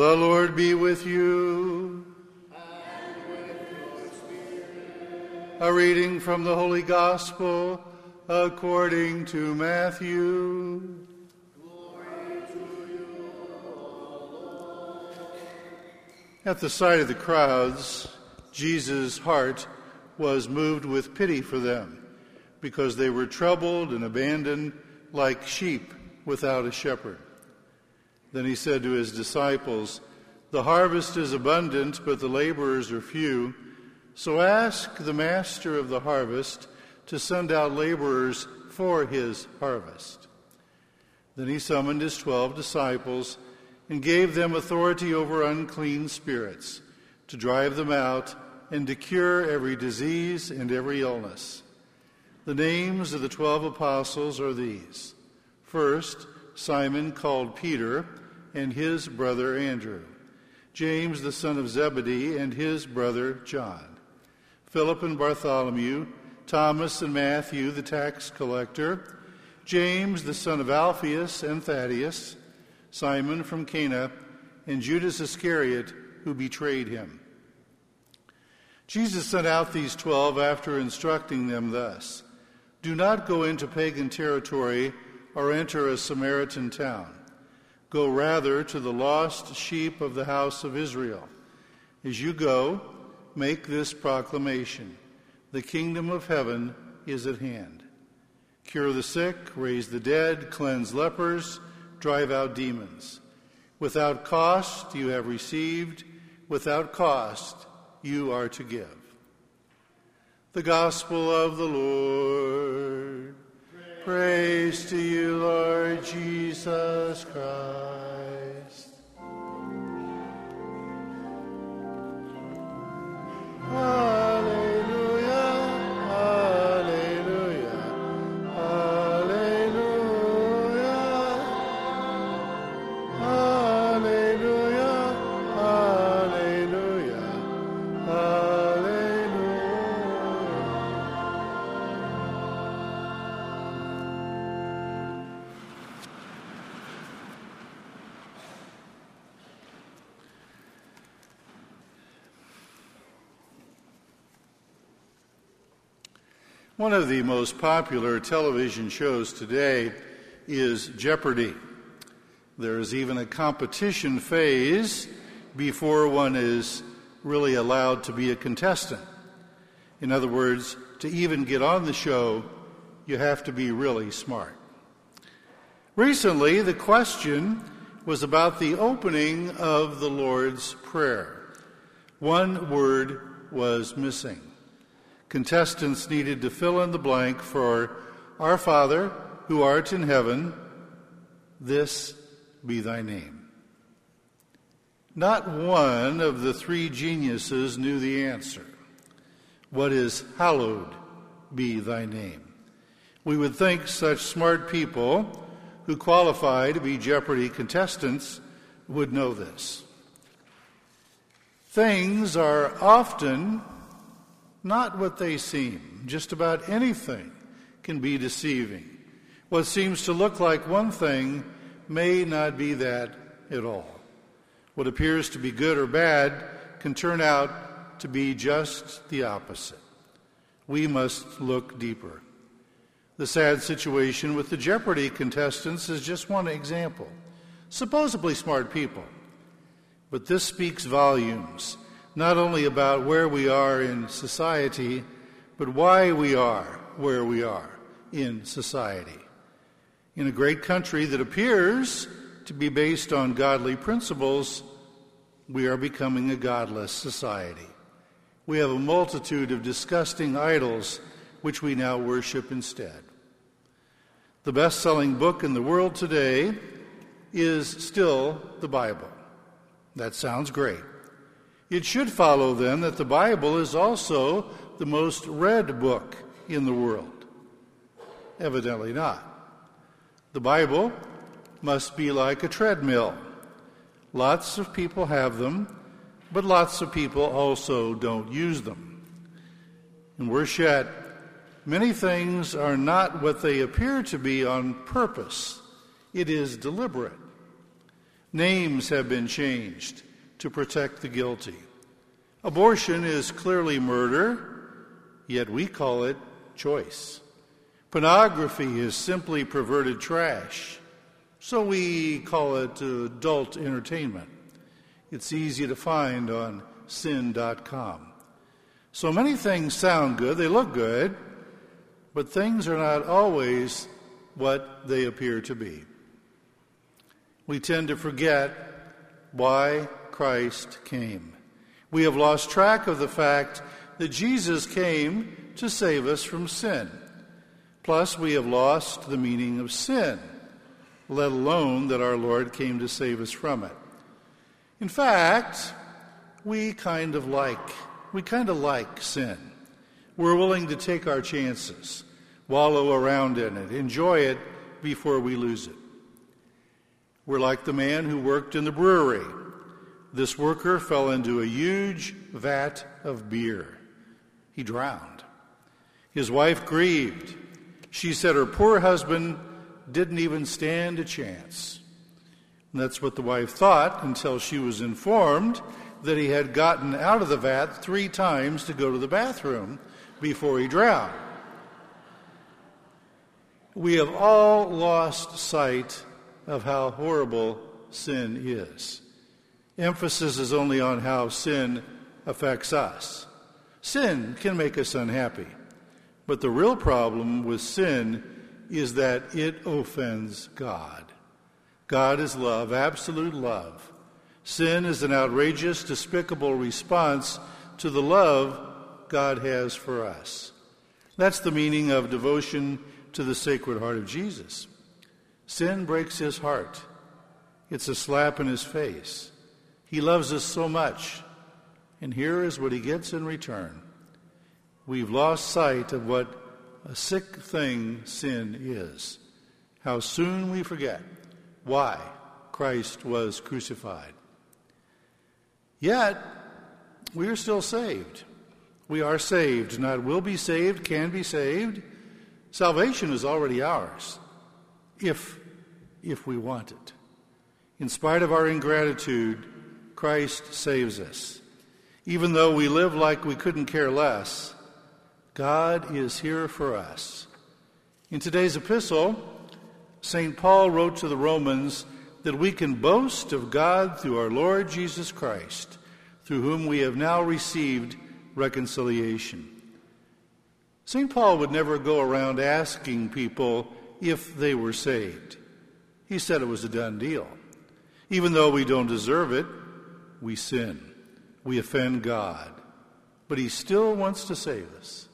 The Lord be with you. A reading from the Holy Gospel according to Matthew. At the sight of the crowds, Jesus' heart was moved with pity for them because they were troubled and abandoned like sheep without a shepherd. Then he said to his disciples, The harvest is abundant, but the laborers are few. So ask the master of the harvest to send out laborers for his harvest. Then he summoned his twelve disciples and gave them authority over unclean spirits to drive them out and to cure every disease and every illness. The names of the twelve apostles are these First, Simon called Peter and his brother Andrew, James the son of Zebedee and his brother John, Philip and Bartholomew, Thomas and Matthew the tax collector, James the son of Alphaeus and Thaddeus, Simon from Cana, and Judas Iscariot who betrayed him. Jesus sent out these twelve after instructing them thus Do not go into pagan territory or enter a Samaritan town. Go rather to the lost sheep of the house of Israel. As you go, make this proclamation The kingdom of heaven is at hand. Cure the sick, raise the dead, cleanse lepers, drive out demons. Without cost you have received, without cost you are to give. The Gospel of the Lord. Praise to you, Lord Jesus Christ. One of the most popular television shows today is Jeopardy. There is even a competition phase before one is really allowed to be a contestant. In other words, to even get on the show, you have to be really smart. Recently, the question was about the opening of the Lord's Prayer. One word was missing. Contestants needed to fill in the blank for Our Father, who art in heaven, this be thy name. Not one of the three geniuses knew the answer. What is hallowed be thy name? We would think such smart people who qualify to be Jeopardy contestants would know this. Things are often not what they seem. Just about anything can be deceiving. What seems to look like one thing may not be that at all. What appears to be good or bad can turn out to be just the opposite. We must look deeper. The sad situation with the Jeopardy contestants is just one example. Supposedly smart people. But this speaks volumes, not only about where we are in society, but why we are where we are in society. In a great country that appears to be based on godly principles, we are becoming a godless society. We have a multitude of disgusting idols which we now worship instead. The best selling book in the world today is still the Bible. That sounds great. It should follow then that the Bible is also the most read book in the world. Evidently not. The Bible must be like a treadmill. Lots of people have them, but lots of people also don't use them. And worse yet, Many things are not what they appear to be on purpose, it is deliberate. Names have been changed to protect the guilty. Abortion is clearly murder, yet we call it choice. Pornography is simply perverted trash, so we call it adult entertainment. It's easy to find on sin.com. So many things sound good, they look good, but things are not always what they appear to be. We tend to forget why Christ came. We have lost track of the fact that Jesus came to save us from sin. Plus, we have lost the meaning of sin, let alone that our Lord came to save us from it. In fact, we kind of like we kind of like sin. We're willing to take our chances, wallow around in it, enjoy it before we lose it. We're like the man who worked in the brewery. This worker fell into a huge vat of beer. He drowned. His wife grieved. She said her poor husband didn't even stand a chance. And that's what the wife thought until she was informed that he had gotten out of the vat three times to go to the bathroom before he drowned. We have all lost sight of how horrible sin is. Emphasis is only on how sin affects us. Sin can make us unhappy, but the real problem with sin is that it offends God. God is love, absolute love. Sin is an outrageous, despicable response to the love God has for us. That's the meaning of devotion to the Sacred Heart of Jesus. Sin breaks his heart. It's a slap in his face. He loves us so much, and here is what he gets in return. We've lost sight of what a sick thing sin is. How soon we forget why Christ was crucified. Yet, we are still saved. We are saved, not will be saved, can be saved. Salvation is already ours, if, if we want it. In spite of our ingratitude, Christ saves us. Even though we live like we couldn't care less, God is here for us. In today's epistle, St. Paul wrote to the Romans that we can boast of God through our Lord Jesus Christ, through whom we have now received reconciliation. St. Paul would never go around asking people if they were saved. He said it was a done deal. Even though we don't deserve it, we sin. We offend God. But He still wants to save us.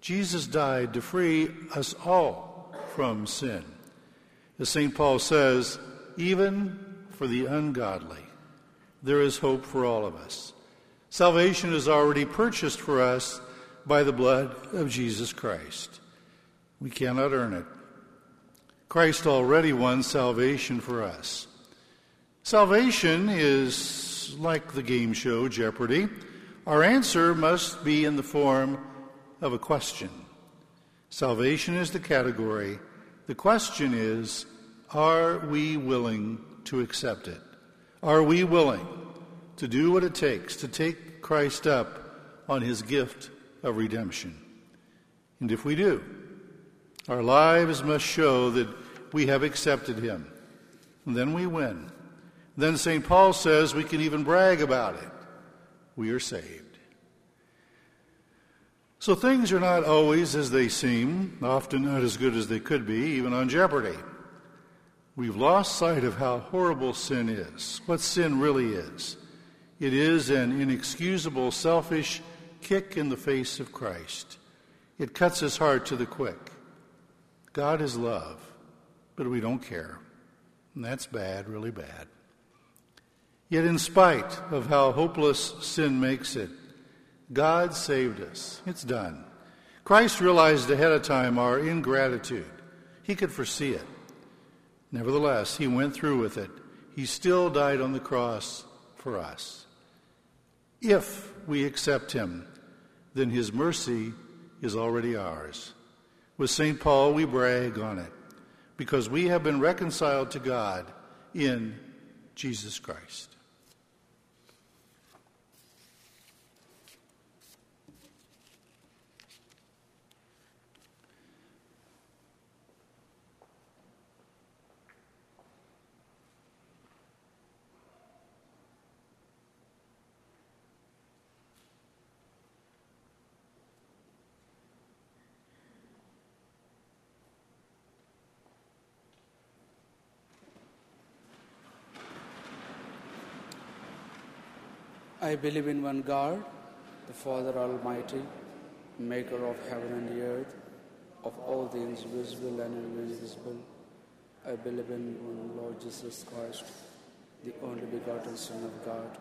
Jesus died to free us all from sin. As St. Paul says, even for the ungodly, there is hope for all of us. Salvation is already purchased for us by the blood of Jesus Christ. We cannot earn it. Christ already won salvation for us. Salvation is like the game show Jeopardy. Our answer must be in the form of a question. Salvation is the category the question is are we willing to accept it? Are we willing to do what it takes to take Christ up on his gift of redemption? And if we do, our lives must show that we have accepted him. And then we win. Then St. Paul says we can even brag about it. We are saved. So things are not always as they seem, often not as good as they could be, even on jeopardy. We've lost sight of how horrible sin is, what sin really is. It is an inexcusable, selfish kick in the face of Christ. It cuts his heart to the quick. God is love, but we don't care. And that's bad, really bad. Yet, in spite of how hopeless sin makes it, God saved us. It's done. Christ realized ahead of time our ingratitude. He could foresee it. Nevertheless, he went through with it. He still died on the cross for us. If we accept him, then his mercy is already ours. With St. Paul, we brag on it because we have been reconciled to God in Jesus Christ. I believe in one God, the Father Almighty, maker of heaven and earth, of all things visible and invisible. I believe in one Lord Jesus Christ, the only begotten Son of God,